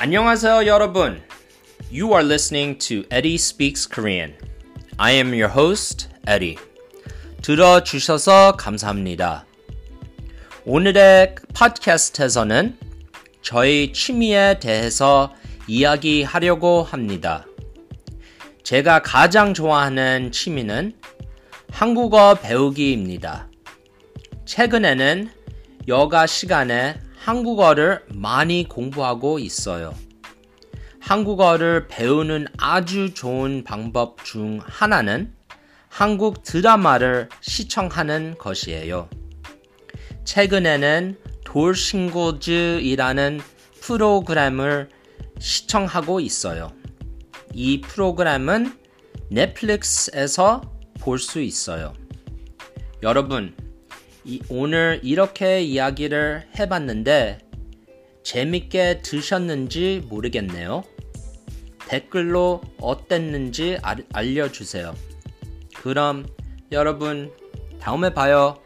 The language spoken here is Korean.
안녕하세요, 여러분. You are listening to Eddie Speaks Korean. I am your host, Eddie. 들어주셔서 감사합니다. 오늘의 팟캐스트에서는 저희 취미에 대해서 이야기하려고 합니다. 제가 가장 좋아하는 취미는 한국어 배우기입니다. 최근에는 여가 시간에 한국어를 많이 공부하고 있어요. 한국어를 배우는 아주 좋은 방법 중 하나는 한국 드라마를 시청하는 것이에요. 최근에는 돌싱고즈이라는 프로그램을 시청하고 있어요. 이 프로그램은 넷플릭스에서 볼 수 있어요. 여러분, 이, 오늘 이렇게 이야기를 해봤는데 재밌게 드셨는지 모르겠네요. 댓글로 어땠는지 알, 알려주세요. 그럼 여러분 다음에 봐요.